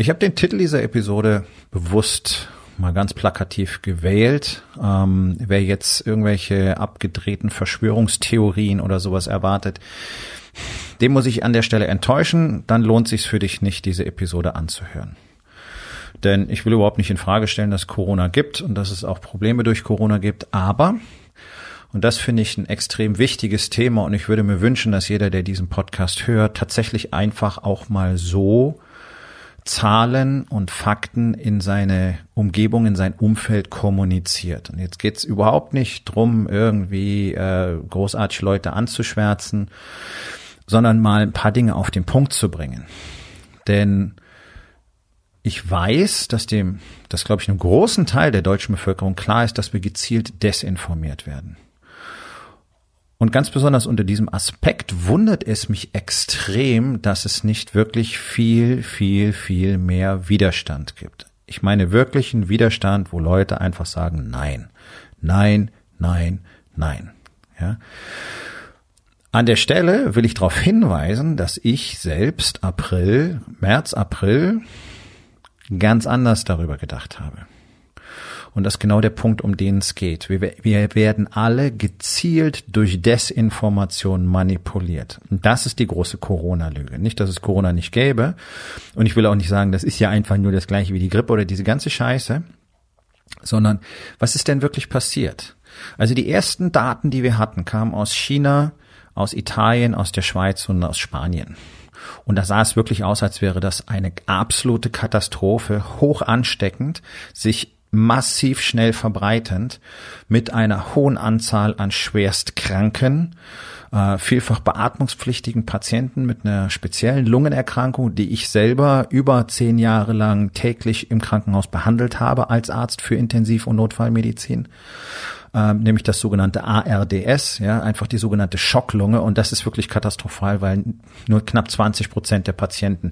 Ich habe den Titel dieser Episode bewusst mal ganz plakativ gewählt. Ähm, wer jetzt irgendwelche abgedrehten Verschwörungstheorien oder sowas erwartet, dem muss ich an der Stelle enttäuschen. Dann lohnt sich für dich nicht, diese Episode anzuhören. Denn ich will überhaupt nicht in Frage stellen, dass Corona gibt und dass es auch Probleme durch Corona gibt. Aber und das finde ich ein extrem wichtiges Thema und ich würde mir wünschen, dass jeder, der diesen Podcast hört, tatsächlich einfach auch mal so Zahlen und Fakten in seine Umgebung, in sein Umfeld kommuniziert. Und jetzt geht's überhaupt nicht drum, irgendwie äh, großartig Leute anzuschwärzen, sondern mal ein paar Dinge auf den Punkt zu bringen. Denn ich weiß, dass dem, dass glaube ich einem großen Teil der deutschen Bevölkerung klar ist, dass wir gezielt desinformiert werden. Und ganz besonders unter diesem Aspekt wundert es mich extrem, dass es nicht wirklich viel, viel, viel mehr Widerstand gibt. Ich meine wirklichen Widerstand, wo Leute einfach sagen, nein, nein, nein, nein. Ja. An der Stelle will ich darauf hinweisen, dass ich selbst April, März, April ganz anders darüber gedacht habe. Und das ist genau der Punkt, um den es geht. Wir, wir werden alle gezielt durch Desinformation manipuliert. Und das ist die große Corona-Lüge. Nicht, dass es Corona nicht gäbe. Und ich will auch nicht sagen, das ist ja einfach nur das gleiche wie die Grippe oder diese ganze Scheiße. Sondern, was ist denn wirklich passiert? Also die ersten Daten, die wir hatten, kamen aus China, aus Italien, aus der Schweiz und aus Spanien. Und da sah es wirklich aus, als wäre das eine absolute Katastrophe, hoch ansteckend, sich massiv schnell verbreitend mit einer hohen Anzahl an Schwerstkranken, äh, vielfach beatmungspflichtigen Patienten mit einer speziellen Lungenerkrankung, die ich selber über zehn Jahre lang täglich im Krankenhaus behandelt habe als Arzt für Intensiv- und Notfallmedizin. Ähm, nämlich das sogenannte ARDS, ja, einfach die sogenannte Schocklunge. Und das ist wirklich katastrophal, weil nur knapp 20 Prozent der Patienten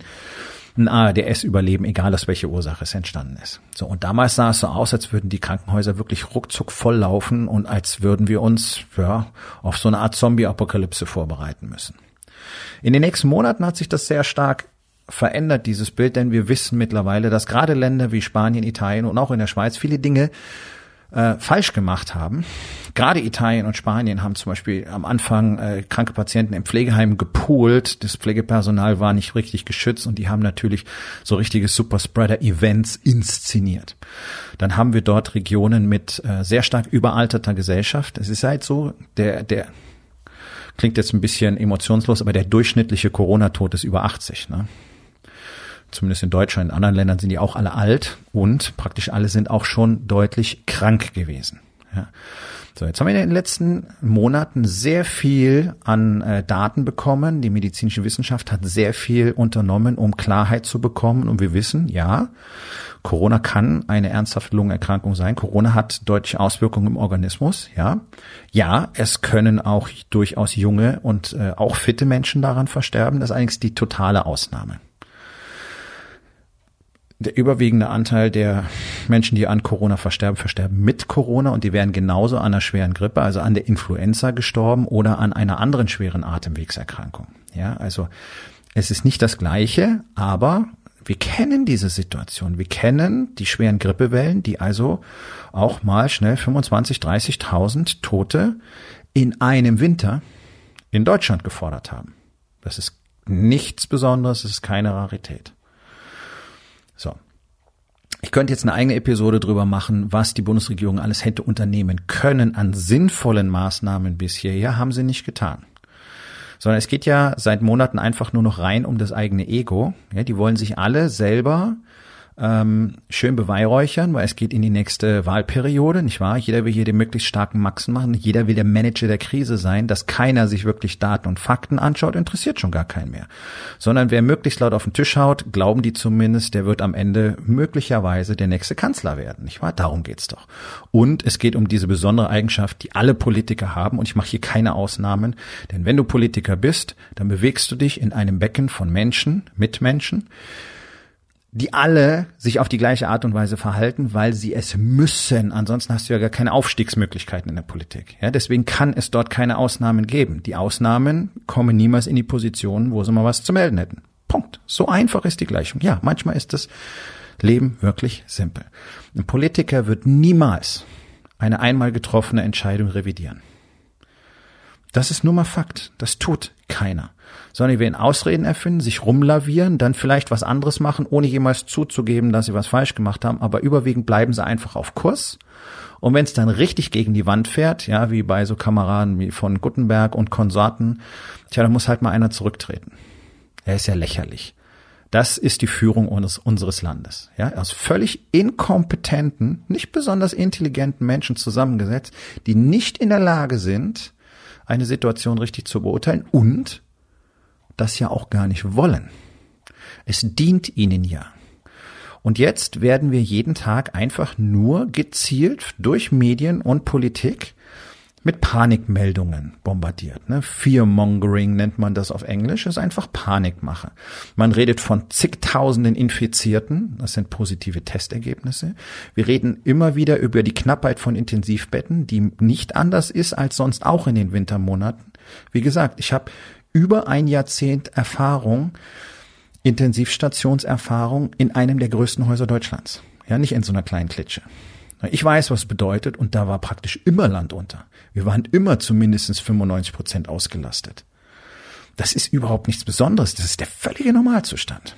ein ARDS überleben, egal aus welcher Ursache es entstanden ist. So, und damals sah es so aus, als würden die Krankenhäuser wirklich ruckzuck volllaufen und als würden wir uns ja, auf so eine Art Zombie-Apokalypse vorbereiten müssen. In den nächsten Monaten hat sich das sehr stark verändert, dieses Bild, denn wir wissen mittlerweile, dass gerade Länder wie Spanien, Italien und auch in der Schweiz viele Dinge äh, falsch gemacht haben. Gerade Italien und Spanien haben zum Beispiel am Anfang äh, kranke Patienten im Pflegeheim gepoolt. Das Pflegepersonal war nicht richtig geschützt und die haben natürlich so richtige Superspreader-Events inszeniert. Dann haben wir dort Regionen mit äh, sehr stark überalterter Gesellschaft. Es ist halt so, der, der klingt jetzt ein bisschen emotionslos, aber der durchschnittliche Corona-Tod ist über 80. Ne? Zumindest in Deutschland, in anderen Ländern sind die auch alle alt und praktisch alle sind auch schon deutlich krank gewesen. Ja. So, jetzt haben wir in den letzten Monaten sehr viel an äh, Daten bekommen. Die medizinische Wissenschaft hat sehr viel unternommen, um Klarheit zu bekommen. Und wir wissen, ja, Corona kann eine ernsthafte Lungenerkrankung sein. Corona hat deutliche Auswirkungen im Organismus. Ja, ja, es können auch durchaus junge und äh, auch fitte Menschen daran versterben. Das ist allerdings die totale Ausnahme der überwiegende Anteil der Menschen, die an Corona versterben, versterben mit Corona und die wären genauso an einer schweren Grippe, also an der Influenza gestorben oder an einer anderen schweren Atemwegserkrankung. Ja, also es ist nicht das Gleiche, aber wir kennen diese Situation. Wir kennen die schweren Grippewellen, die also auch mal schnell 25, 30.000 Tote in einem Winter in Deutschland gefordert haben. Das ist nichts Besonderes, es ist keine Rarität. Ich könnte jetzt eine eigene Episode drüber machen, was die Bundesregierung alles hätte unternehmen können an sinnvollen Maßnahmen bis hierher, haben sie nicht getan. Sondern es geht ja seit Monaten einfach nur noch rein um das eigene Ego. Ja, die wollen sich alle selber ähm, schön beweihräuchern, weil es geht in die nächste Wahlperiode, nicht wahr? Jeder will hier den möglichst starken Maxen machen, jeder will der Manager der Krise sein, dass keiner sich wirklich Daten und Fakten anschaut, interessiert schon gar keinen mehr. Sondern wer möglichst laut auf den Tisch haut, glauben die zumindest, der wird am Ende möglicherweise der nächste Kanzler werden, nicht wahr? Darum geht's doch. Und es geht um diese besondere Eigenschaft, die alle Politiker haben, und ich mache hier keine Ausnahmen, denn wenn du Politiker bist, dann bewegst du dich in einem Becken von Menschen, Mitmenschen, die alle sich auf die gleiche Art und Weise verhalten, weil sie es müssen. Ansonsten hast du ja gar keine Aufstiegsmöglichkeiten in der Politik. Ja, deswegen kann es dort keine Ausnahmen geben. Die Ausnahmen kommen niemals in die Position, wo sie mal was zu melden hätten. Punkt. So einfach ist die Gleichung. Ja, manchmal ist das Leben wirklich simpel. Ein Politiker wird niemals eine einmal getroffene Entscheidung revidieren. Das ist nur mal Fakt. Das tut keiner sondern die werden Ausreden erfinden, sich rumlavieren, dann vielleicht was anderes machen, ohne jemals zuzugeben, dass sie was falsch gemacht haben, aber überwiegend bleiben sie einfach auf Kurs. Und wenn es dann richtig gegen die Wand fährt, ja, wie bei so Kameraden wie von Guttenberg und Konsorten, tja, dann muss halt mal einer zurücktreten. Er ist ja lächerlich. Das ist die Führung unseres, unseres Landes. Ja, aus völlig inkompetenten, nicht besonders intelligenten Menschen zusammengesetzt, die nicht in der Lage sind, eine Situation richtig zu beurteilen und das ja auch gar nicht wollen. Es dient ihnen ja. Und jetzt werden wir jeden Tag einfach nur gezielt durch Medien und Politik mit Panikmeldungen bombardiert. Ne? Fearmongering nennt man das auf Englisch, ist einfach Panikmache. Man redet von zigtausenden Infizierten, das sind positive Testergebnisse. Wir reden immer wieder über die Knappheit von Intensivbetten, die nicht anders ist als sonst auch in den Wintermonaten. Wie gesagt, ich habe über ein Jahrzehnt Erfahrung, Intensivstationserfahrung in einem der größten Häuser Deutschlands. Ja, nicht in so einer kleinen Klitsche. Ich weiß, was es bedeutet und da war praktisch immer Land unter. Wir waren immer zu mindestens 95 Prozent ausgelastet. Das ist überhaupt nichts Besonderes. Das ist der völlige Normalzustand.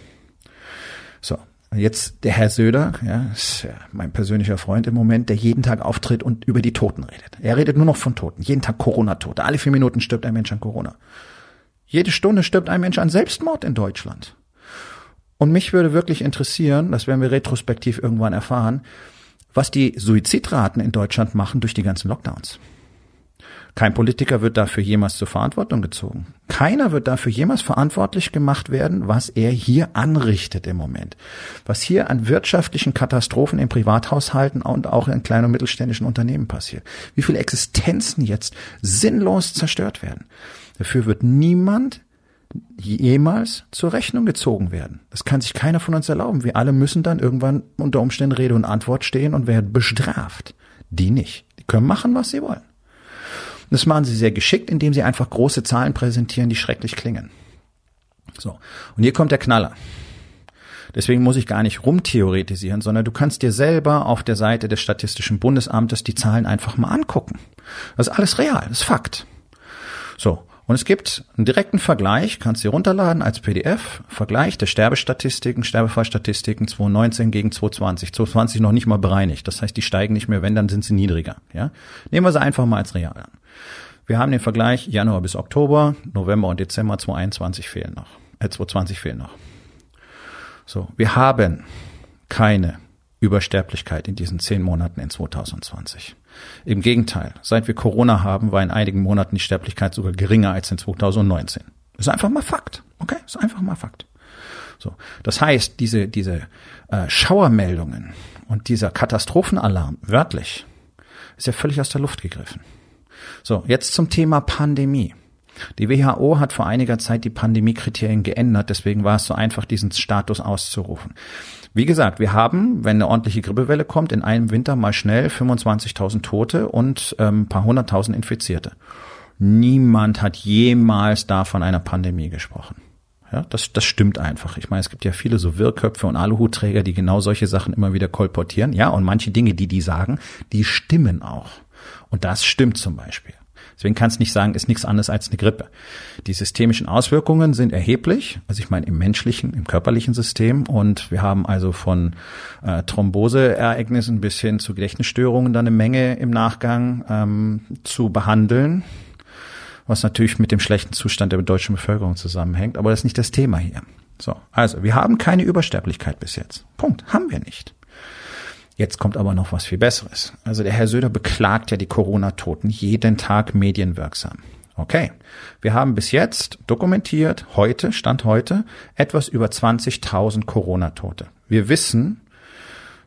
So. Jetzt der Herr Söder, ja, ist ja mein persönlicher Freund im Moment, der jeden Tag auftritt und über die Toten redet. Er redet nur noch von Toten. Jeden Tag Corona-Tote. Alle vier Minuten stirbt ein Mensch an Corona. Jede Stunde stirbt ein Mensch an Selbstmord in Deutschland. Und mich würde wirklich interessieren, das werden wir retrospektiv irgendwann erfahren, was die Suizidraten in Deutschland machen durch die ganzen Lockdowns. Kein Politiker wird dafür jemals zur Verantwortung gezogen. Keiner wird dafür jemals verantwortlich gemacht werden, was er hier anrichtet im Moment. Was hier an wirtschaftlichen Katastrophen in Privathaushalten und auch in kleinen und mittelständischen Unternehmen passiert. Wie viele Existenzen jetzt sinnlos zerstört werden. Dafür wird niemand jemals zur Rechnung gezogen werden. Das kann sich keiner von uns erlauben. Wir alle müssen dann irgendwann unter Umständen Rede und Antwort stehen und werden bestraft. Die nicht. Die können machen, was sie wollen. Das machen sie sehr geschickt, indem sie einfach große Zahlen präsentieren, die schrecklich klingen. So. Und hier kommt der Knaller. Deswegen muss ich gar nicht rumtheoretisieren, sondern du kannst dir selber auf der Seite des Statistischen Bundesamtes die Zahlen einfach mal angucken. Das ist alles real, das ist Fakt. So. Und es gibt einen direkten Vergleich, kannst du dir runterladen als PDF, Vergleich der Sterbestatistiken, Sterbefallstatistiken 2019 gegen 2020. 2020 noch nicht mal bereinigt. Das heißt, die steigen nicht mehr, wenn, dann sind sie niedriger. Ja? Nehmen wir sie einfach mal als real an. Wir haben den Vergleich Januar bis Oktober, November und Dezember 2021 fehlen noch. Äh, 2020 fehlen noch. So, wir haben keine Übersterblichkeit in diesen zehn Monaten in 2020. Im Gegenteil, seit wir Corona haben, war in einigen Monaten die Sterblichkeit sogar geringer als in 2019. Ist einfach mal Fakt. Okay, ist einfach mal Fakt. So, das heißt, diese diese äh, Schauermeldungen und dieser Katastrophenalarm wörtlich ist ja völlig aus der Luft gegriffen. So, jetzt zum Thema Pandemie. Die WHO hat vor einiger Zeit die Pandemiekriterien geändert, deswegen war es so einfach, diesen Status auszurufen. Wie gesagt, wir haben, wenn eine ordentliche Grippewelle kommt, in einem Winter mal schnell 25.000 Tote und ähm, paar hunderttausend Infizierte. Niemand hat jemals da von einer Pandemie gesprochen. Ja, das, das stimmt einfach. Ich meine, es gibt ja viele so Wirrköpfe und Aluhutträger, die genau solche Sachen immer wieder kolportieren. Ja, und manche Dinge, die die sagen, die stimmen auch. Und das stimmt zum Beispiel. Deswegen kannst du nicht sagen, ist nichts anderes als eine Grippe. Die systemischen Auswirkungen sind erheblich, also ich meine im menschlichen, im körperlichen System. Und wir haben also von äh, Thromboseereignissen bis hin zu Gedächtnisstörungen dann eine Menge im Nachgang ähm, zu behandeln, was natürlich mit dem schlechten Zustand der deutschen Bevölkerung zusammenhängt. Aber das ist nicht das Thema hier. So, also wir haben keine Übersterblichkeit bis jetzt. Punkt. Haben wir nicht. Jetzt kommt aber noch was viel Besseres. Also der Herr Söder beklagt ja die Corona-Toten jeden Tag medienwirksam. Okay, wir haben bis jetzt dokumentiert, heute, Stand heute, etwas über 20.000 Corona-Tote. Wir wissen,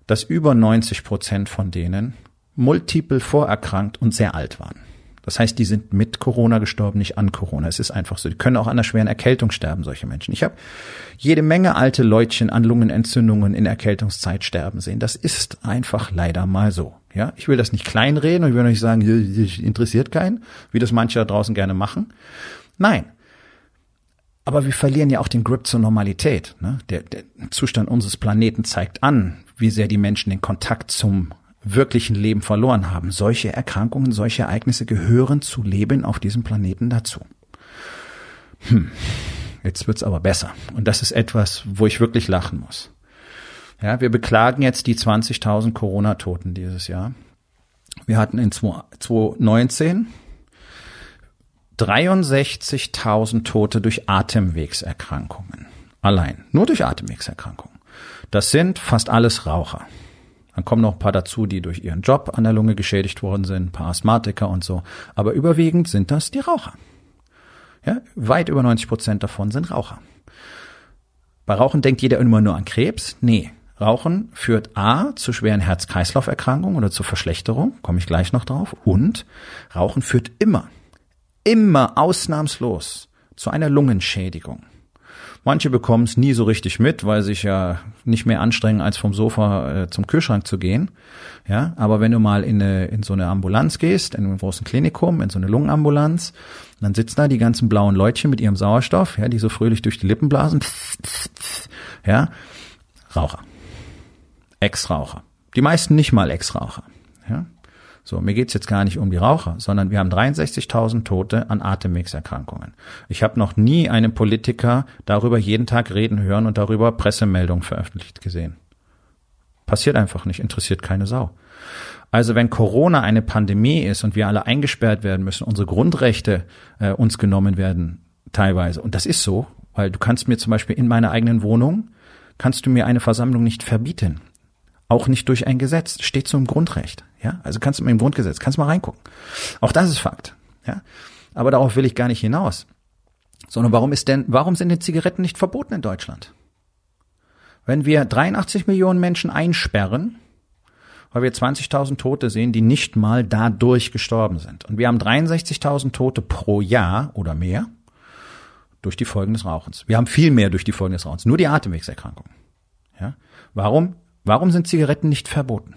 dass über 90 Prozent von denen multiple vorerkrankt und sehr alt waren. Das heißt, die sind mit Corona gestorben, nicht an Corona. Es ist einfach so. Die können auch an einer schweren Erkältung sterben, solche Menschen. Ich habe jede Menge alte Leutchen an Lungenentzündungen in Erkältungszeit sterben sehen. Das ist einfach leider mal so. Ja, ich will das nicht kleinreden und ich will nicht sagen, interessiert keinen, wie das manche da draußen gerne machen. Nein. Aber wir verlieren ja auch den Grip zur Normalität. Ne? Der, der Zustand unseres Planeten zeigt an, wie sehr die Menschen den Kontakt zum wirklichen Leben verloren haben. Solche Erkrankungen, solche Ereignisse gehören zu Leben auf diesem Planeten dazu. Hm. Jetzt wird's aber besser. Und das ist etwas, wo ich wirklich lachen muss. Ja, wir beklagen jetzt die 20.000 Corona-Toten dieses Jahr. Wir hatten in 2019 63.000 Tote durch Atemwegserkrankungen. Allein. Nur durch Atemwegserkrankungen. Das sind fast alles Raucher. Dann kommen noch ein paar dazu, die durch ihren Job an der Lunge geschädigt worden sind, ein paar Asthmatiker und so. Aber überwiegend sind das die Raucher. Ja, weit über 90 Prozent davon sind Raucher. Bei Rauchen denkt jeder immer nur an Krebs. Nee. Rauchen führt A zu schweren Herz-Kreislauf-Erkrankungen oder zur Verschlechterung, komme ich gleich noch drauf. Und Rauchen führt immer, immer ausnahmslos zu einer Lungenschädigung. Manche bekommen es nie so richtig mit, weil sich ja nicht mehr anstrengen, als vom Sofa äh, zum Kühlschrank zu gehen. Ja, aber wenn du mal in, eine, in so eine Ambulanz gehst, in einem großen Klinikum, in so eine Lungenambulanz, dann sitzen da die ganzen blauen Leutchen mit ihrem Sauerstoff, ja, die so fröhlich durch die Lippen blasen. Ja, Raucher. Ex-Raucher. Die meisten nicht mal Ex-Raucher. Ja. So, mir geht's jetzt gar nicht um die Raucher, sondern wir haben 63.000 Tote an Atemwegserkrankungen. Ich habe noch nie einen Politiker darüber jeden Tag reden hören und darüber Pressemeldungen veröffentlicht gesehen. Passiert einfach nicht, interessiert keine Sau. Also wenn Corona eine Pandemie ist und wir alle eingesperrt werden müssen, unsere Grundrechte äh, uns genommen werden, teilweise, und das ist so, weil du kannst mir zum Beispiel in meiner eigenen Wohnung, kannst du mir eine Versammlung nicht verbieten. Auch nicht durch ein Gesetz. Steht so im Grundrecht. Ja, also kannst du im Grundgesetz, kannst mal reingucken. Auch das ist Fakt. Ja, aber darauf will ich gar nicht hinaus. Sondern warum ist denn, warum sind denn Zigaretten nicht verboten in Deutschland? Wenn wir 83 Millionen Menschen einsperren, weil wir 20.000 Tote sehen, die nicht mal dadurch gestorben sind. Und wir haben 63.000 Tote pro Jahr oder mehr durch die Folgen des Rauchens. Wir haben viel mehr durch die Folgen des Rauchens. Nur die Atemwegserkrankungen. Ja? Warum? Warum sind Zigaretten nicht verboten?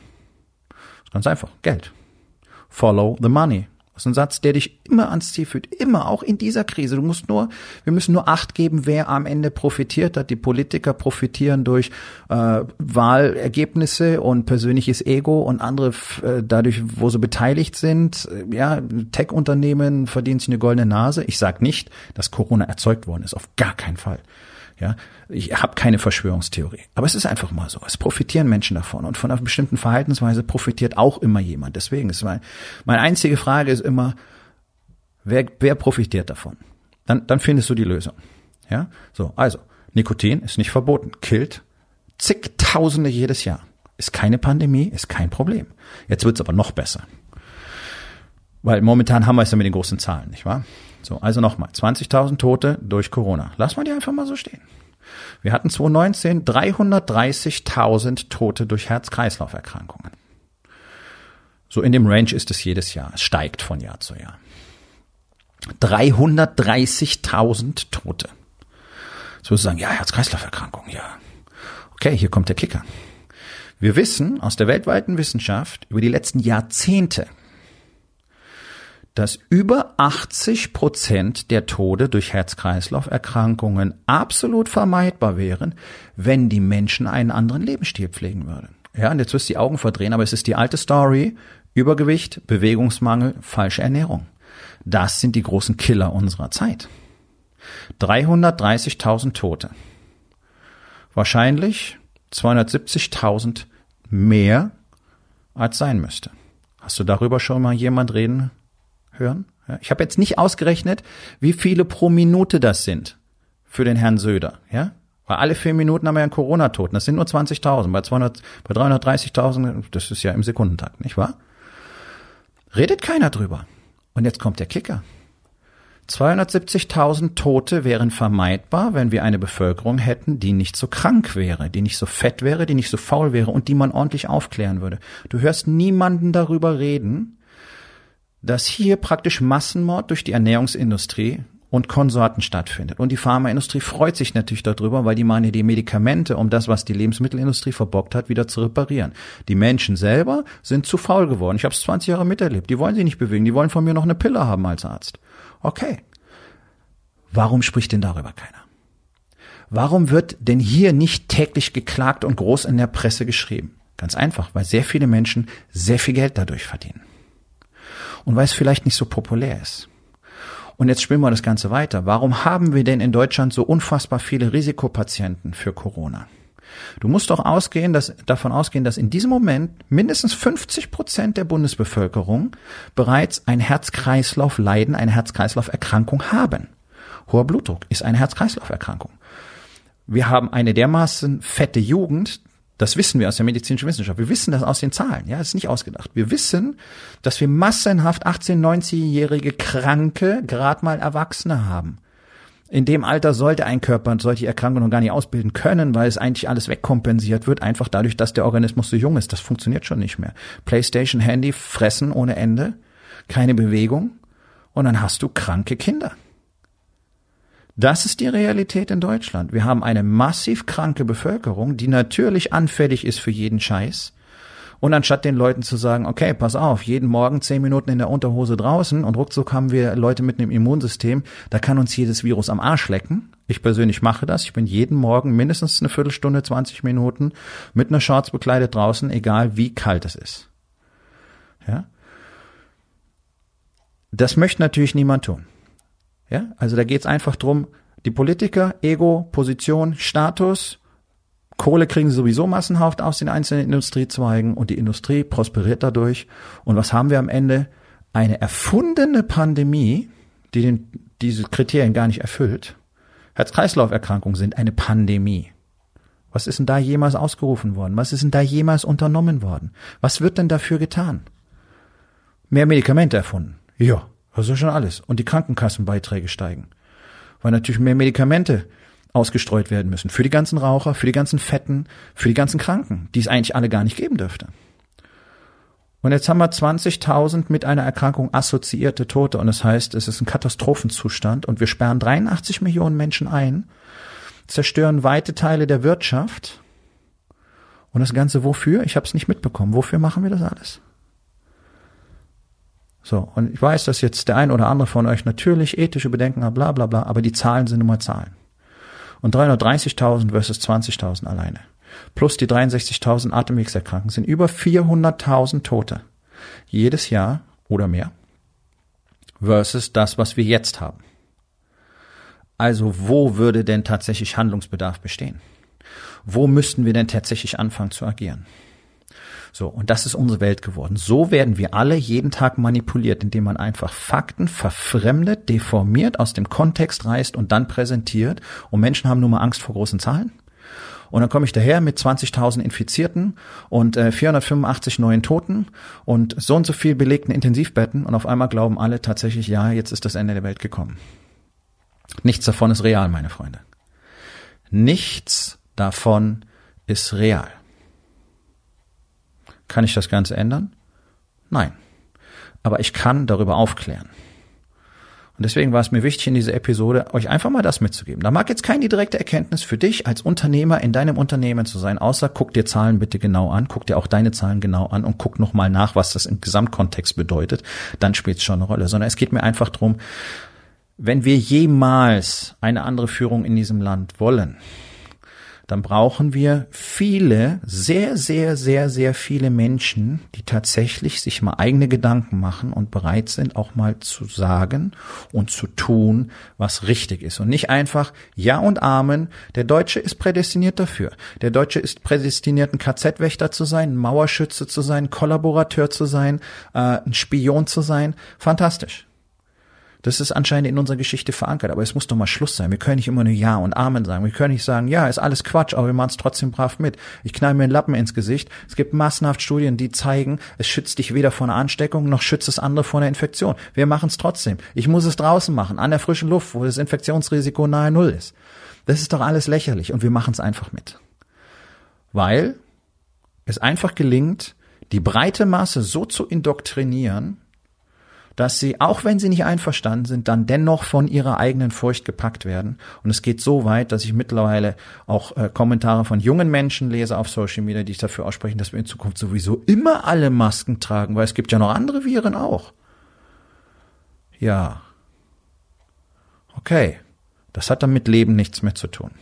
Ganz einfach, Geld. Follow the money. Das ist ein Satz, der dich immer ans Ziel führt. Immer, auch in dieser Krise. Du musst nur, wir müssen nur Acht geben, wer am Ende profitiert hat. Die Politiker profitieren durch äh, Wahlergebnisse und persönliches Ego und andere äh, dadurch, wo sie beteiligt sind. Ja, Tech-Unternehmen verdienen sich eine goldene Nase. Ich sage nicht, dass Corona erzeugt worden ist. Auf gar keinen Fall. Ja, ich habe keine Verschwörungstheorie, aber es ist einfach mal so. Es profitieren Menschen davon und von einer bestimmten Verhaltensweise profitiert auch immer jemand. Deswegen ist mein, meine einzige Frage ist immer, wer, wer profitiert davon? Dann, dann findest du die Lösung. Ja, so also Nikotin ist nicht verboten, killt zigtausende jedes Jahr. Ist keine Pandemie, ist kein Problem. Jetzt wird's aber noch besser. Weil momentan haben wir es ja mit den großen Zahlen, nicht wahr? So, also nochmal, 20.000 Tote durch Corona. Lass mal die einfach mal so stehen. Wir hatten 2019 330.000 Tote durch Herz-Kreislauf-Erkrankungen. So in dem Range ist es jedes Jahr. Es steigt von Jahr zu Jahr. 330.000 Tote. Du sagen, ja, Herz-Kreislauf-Erkrankung, ja. Okay, hier kommt der Kicker. Wir wissen aus der weltweiten Wissenschaft über die letzten Jahrzehnte, dass über 80 Prozent der Tode durch Herz-Kreislauf-Erkrankungen absolut vermeidbar wären, wenn die Menschen einen anderen Lebensstil pflegen würden. Ja, und jetzt wirst du die Augen verdrehen, aber es ist die alte Story. Übergewicht, Bewegungsmangel, falsche Ernährung. Das sind die großen Killer unserer Zeit. 330.000 Tote. Wahrscheinlich 270.000 mehr als sein müsste. Hast du darüber schon mal jemand reden hören. Ja, ich habe jetzt nicht ausgerechnet, wie viele pro Minute das sind für den Herrn Söder. Ja, Weil alle vier Minuten haben wir einen Corona-Toten. Das sind nur 20.000. Bei 200, bei 330.000, das ist ja im Sekundentakt, nicht wahr? Redet keiner drüber. Und jetzt kommt der Kicker. 270.000 Tote wären vermeidbar, wenn wir eine Bevölkerung hätten, die nicht so krank wäre, die nicht so fett wäre, die nicht so faul wäre und die man ordentlich aufklären würde. Du hörst niemanden darüber reden, dass hier praktisch Massenmord durch die Ernährungsindustrie und Konsorten stattfindet. Und die Pharmaindustrie freut sich natürlich darüber, weil die meinen die Medikamente, um das, was die Lebensmittelindustrie verbockt hat, wieder zu reparieren. Die Menschen selber sind zu faul geworden. Ich habe es 20 Jahre miterlebt. Die wollen sich nicht bewegen. Die wollen von mir noch eine Pille haben als Arzt. Okay. Warum spricht denn darüber keiner? Warum wird denn hier nicht täglich geklagt und groß in der Presse geschrieben? Ganz einfach, weil sehr viele Menschen sehr viel Geld dadurch verdienen. Und weil es vielleicht nicht so populär ist. Und jetzt spielen wir das Ganze weiter. Warum haben wir denn in Deutschland so unfassbar viele Risikopatienten für Corona? Du musst doch ausgehen, dass, davon ausgehen, dass in diesem Moment mindestens 50 Prozent der Bundesbevölkerung bereits ein Herz-Kreislauf-Leiden, eine Herz-Kreislauf-Erkrankung haben. Hoher Blutdruck ist eine Herz-Kreislauf-Erkrankung. Wir haben eine dermaßen fette Jugend, das wissen wir aus der medizinischen Wissenschaft. Wir wissen das aus den Zahlen. Ja, das ist nicht ausgedacht. Wir wissen, dass wir massenhaft 18-, 19-jährige Kranke, gerade mal Erwachsene haben. In dem Alter sollte ein Körper solche Erkrankungen gar nicht ausbilden können, weil es eigentlich alles wegkompensiert wird, einfach dadurch, dass der Organismus so jung ist. Das funktioniert schon nicht mehr. Playstation, Handy, fressen ohne Ende, keine Bewegung und dann hast du kranke Kinder. Das ist die Realität in Deutschland. Wir haben eine massiv kranke Bevölkerung, die natürlich anfällig ist für jeden Scheiß und anstatt den Leuten zu sagen, okay, pass auf, jeden Morgen zehn Minuten in der Unterhose draußen und ruckzuck haben wir Leute mit einem Immunsystem, da kann uns jedes Virus am Arsch lecken. Ich persönlich mache das. Ich bin jeden Morgen mindestens eine Viertelstunde, 20 Minuten mit einer Shorts bekleidet draußen, egal wie kalt es ist. Ja? Das möchte natürlich niemand tun. Ja? Also da geht es einfach drum, die Politiker, Ego, Position, Status, Kohle kriegen sie sowieso massenhaft aus den einzelnen Industriezweigen und die Industrie prosperiert dadurch. Und was haben wir am Ende? Eine erfundene Pandemie, die den, diese Kriterien gar nicht erfüllt. Herz-Kreislauf-Erkrankungen sind eine Pandemie. Was ist denn da jemals ausgerufen worden? Was ist denn da jemals unternommen worden? Was wird denn dafür getan? Mehr Medikamente erfunden. Ja, das ist schon alles. Und die Krankenkassenbeiträge steigen. Weil natürlich mehr Medikamente ausgestreut werden müssen. Für die ganzen Raucher, für die ganzen Fetten, für die ganzen Kranken, die es eigentlich alle gar nicht geben dürfte. Und jetzt haben wir 20.000 mit einer Erkrankung assoziierte Tote und das heißt, es ist ein Katastrophenzustand und wir sperren 83 Millionen Menschen ein, zerstören weite Teile der Wirtschaft und das Ganze wofür? Ich habe es nicht mitbekommen. Wofür machen wir das alles? So, und ich weiß, dass jetzt der ein oder andere von euch natürlich ethische Bedenken hat, bla bla bla, aber die Zahlen sind nun mal Zahlen und 330.000 versus 20.000 alleine. Plus die 63.000 Atemwegserkrankten sind über 400.000 Tote. Jedes Jahr oder mehr. Versus das, was wir jetzt haben. Also wo würde denn tatsächlich Handlungsbedarf bestehen? Wo müssten wir denn tatsächlich anfangen zu agieren? So, und das ist unsere Welt geworden. So werden wir alle jeden Tag manipuliert, indem man einfach Fakten verfremdet, deformiert, aus dem Kontext reißt und dann präsentiert. Und Menschen haben nun mal Angst vor großen Zahlen. Und dann komme ich daher mit 20.000 Infizierten und äh, 485 neuen Toten und so und so viel belegten Intensivbetten und auf einmal glauben alle tatsächlich, ja, jetzt ist das Ende der Welt gekommen. Nichts davon ist real, meine Freunde. Nichts davon ist real. Kann ich das Ganze ändern? Nein. Aber ich kann darüber aufklären. Und deswegen war es mir wichtig, in dieser Episode euch einfach mal das mitzugeben. Da mag jetzt keine direkte Erkenntnis für dich als Unternehmer in deinem Unternehmen zu sein, außer guck dir Zahlen bitte genau an, guck dir auch deine Zahlen genau an und guck nochmal nach, was das im Gesamtkontext bedeutet. Dann spielt es schon eine Rolle. Sondern es geht mir einfach drum, wenn wir jemals eine andere Führung in diesem Land wollen, dann brauchen wir viele, sehr, sehr, sehr, sehr viele Menschen, die tatsächlich sich mal eigene Gedanken machen und bereit sind, auch mal zu sagen und zu tun, was richtig ist. Und nicht einfach Ja und Amen. Der Deutsche ist prädestiniert dafür. Der Deutsche ist prädestiniert, ein KZ-Wächter zu sein, ein Mauerschütze zu sein, ein Kollaborateur zu sein, äh, ein Spion zu sein. Fantastisch. Das ist anscheinend in unserer Geschichte verankert, aber es muss doch mal Schluss sein. Wir können nicht immer nur Ja und Amen sagen. Wir können nicht sagen, ja, ist alles Quatsch, aber wir machen es trotzdem brav mit. Ich knall mir einen Lappen ins Gesicht. Es gibt massenhaft Studien, die zeigen, es schützt dich weder vor einer Ansteckung noch schützt es andere vor einer Infektion. Wir machen es trotzdem. Ich muss es draußen machen, an der frischen Luft, wo das Infektionsrisiko nahe Null ist. Das ist doch alles lächerlich und wir machen es einfach mit. Weil es einfach gelingt, die breite Masse so zu indoktrinieren, dass sie, auch wenn sie nicht einverstanden sind, dann dennoch von ihrer eigenen Furcht gepackt werden. Und es geht so weit, dass ich mittlerweile auch äh, Kommentare von jungen Menschen lese auf Social Media, die sich dafür aussprechen, dass wir in Zukunft sowieso immer alle Masken tragen, weil es gibt ja noch andere Viren auch. Ja. Okay. Das hat dann mit Leben nichts mehr zu tun.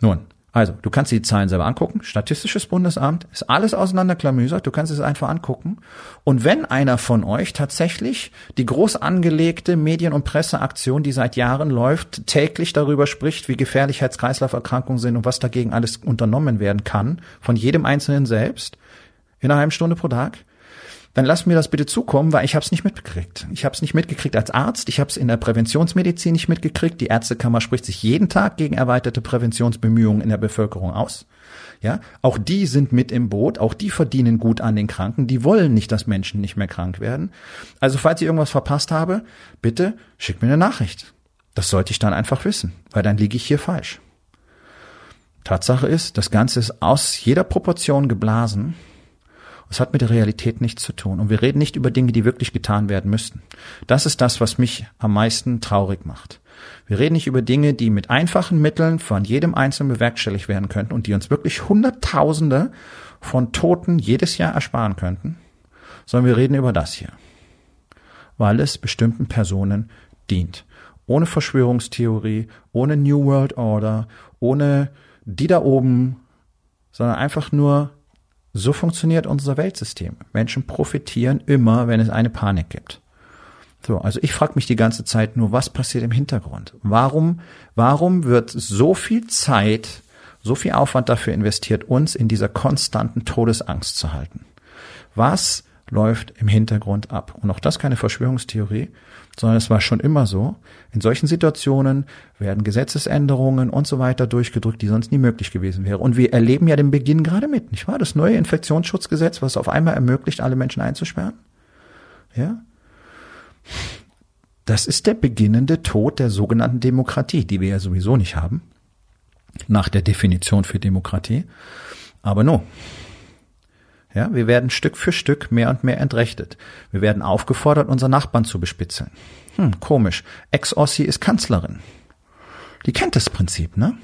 Nun, also, du kannst die Zahlen selber angucken. Statistisches Bundesamt ist alles auseinanderklamüsert. Du kannst es einfach angucken. Und wenn einer von euch tatsächlich die groß angelegte Medien- und Presseaktion, die seit Jahren läuft, täglich darüber spricht, wie gefährlich Herz-Kreislauf-Erkrankungen sind und was dagegen alles unternommen werden kann, von jedem Einzelnen selbst, in einer halben Stunde pro Tag, dann lass mir das bitte zukommen, weil ich habe es nicht mitgekriegt. Ich habe es nicht mitgekriegt als Arzt, ich habe es in der Präventionsmedizin nicht mitgekriegt. Die Ärztekammer spricht sich jeden Tag gegen erweiterte Präventionsbemühungen in der Bevölkerung aus. Ja, auch die sind mit im Boot, auch die verdienen gut an den Kranken, die wollen nicht, dass Menschen nicht mehr krank werden. Also falls ich irgendwas verpasst habe, bitte schick mir eine Nachricht. Das sollte ich dann einfach wissen, weil dann liege ich hier falsch. Tatsache ist, das Ganze ist aus jeder Proportion geblasen es hat mit der Realität nichts zu tun. Und wir reden nicht über Dinge, die wirklich getan werden müssten. Das ist das, was mich am meisten traurig macht. Wir reden nicht über Dinge, die mit einfachen Mitteln von jedem Einzelnen bewerkstelligt werden könnten und die uns wirklich Hunderttausende von Toten jedes Jahr ersparen könnten, sondern wir reden über das hier. Weil es bestimmten Personen dient. Ohne Verschwörungstheorie, ohne New World Order, ohne die da oben, sondern einfach nur so funktioniert unser Weltsystem. Menschen profitieren immer, wenn es eine Panik gibt. So, also ich frage mich die ganze Zeit nur, was passiert im Hintergrund? Warum, warum wird so viel Zeit, so viel Aufwand dafür investiert, uns in dieser konstanten Todesangst zu halten? Was läuft im Hintergrund ab? Und auch das keine Verschwörungstheorie, sondern es war schon immer so. In solchen Situationen werden Gesetzesänderungen und so weiter durchgedrückt, die sonst nie möglich gewesen wären. Und wir erleben ja den Beginn gerade mit, nicht wahr? Das neue Infektionsschutzgesetz, was auf einmal ermöglicht, alle Menschen einzusperren. Ja? Das ist der beginnende Tod der sogenannten Demokratie, die wir ja sowieso nicht haben. Nach der Definition für Demokratie. Aber no, ja, wir werden Stück für Stück mehr und mehr entrechtet. Wir werden aufgefordert, unsere Nachbarn zu bespitzeln. Hm, komisch. Ex-Ossi ist Kanzlerin. Die kennt das Prinzip, ne?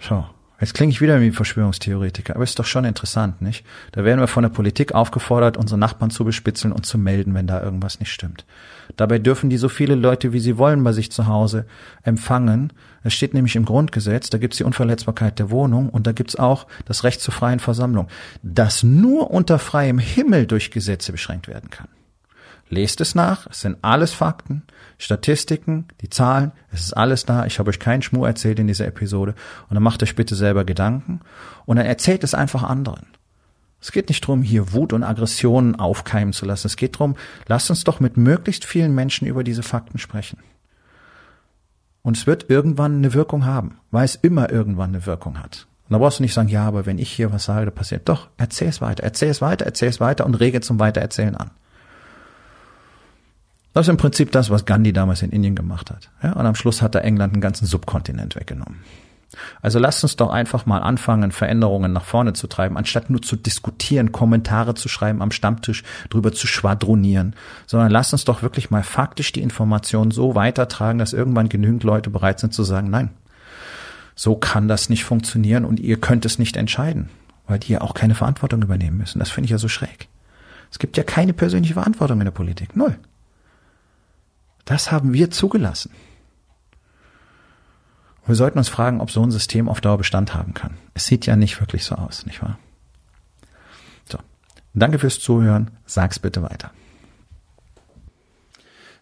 So. Jetzt klinge ich wieder wie Verschwörungstheoretiker, aber ist doch schon interessant, nicht? Da werden wir von der Politik aufgefordert, unsere Nachbarn zu bespitzeln und zu melden, wenn da irgendwas nicht stimmt. Dabei dürfen die so viele Leute, wie sie wollen, bei sich zu Hause empfangen. Es steht nämlich im Grundgesetz, da gibt's die Unverletzbarkeit der Wohnung und da gibt's auch das Recht zur freien Versammlung, das nur unter freiem Himmel durch Gesetze beschränkt werden kann. Lest es nach, es sind alles Fakten, Statistiken, die Zahlen, es ist alles da. Ich habe euch keinen Schmuh erzählt in dieser Episode. Und dann macht euch bitte selber Gedanken und dann erzählt es einfach anderen. Es geht nicht darum, hier Wut und Aggressionen aufkeimen zu lassen. Es geht darum, lasst uns doch mit möglichst vielen Menschen über diese Fakten sprechen. Und es wird irgendwann eine Wirkung haben, weil es immer irgendwann eine Wirkung hat. Und da brauchst du nicht sagen, ja, aber wenn ich hier was sage, da passiert. Doch, erzähl es weiter, erzähl es weiter, erzähl es weiter und rege zum Weitererzählen an. Das ist im Prinzip das, was Gandhi damals in Indien gemacht hat. Ja, und am Schluss hat er England einen ganzen Subkontinent weggenommen. Also lasst uns doch einfach mal anfangen, Veränderungen nach vorne zu treiben, anstatt nur zu diskutieren, Kommentare zu schreiben, am Stammtisch drüber zu schwadronieren, sondern lasst uns doch wirklich mal faktisch die Informationen so weitertragen, dass irgendwann genügend Leute bereit sind zu sagen, nein, so kann das nicht funktionieren und ihr könnt es nicht entscheiden, weil die ja auch keine Verantwortung übernehmen müssen. Das finde ich ja so schräg. Es gibt ja keine persönliche Verantwortung in der Politik. Null. Das haben wir zugelassen. wir sollten uns fragen, ob so ein System auf Dauer Bestand haben kann. Es sieht ja nicht wirklich so aus, nicht wahr? So. Danke fürs Zuhören. Sag's bitte weiter.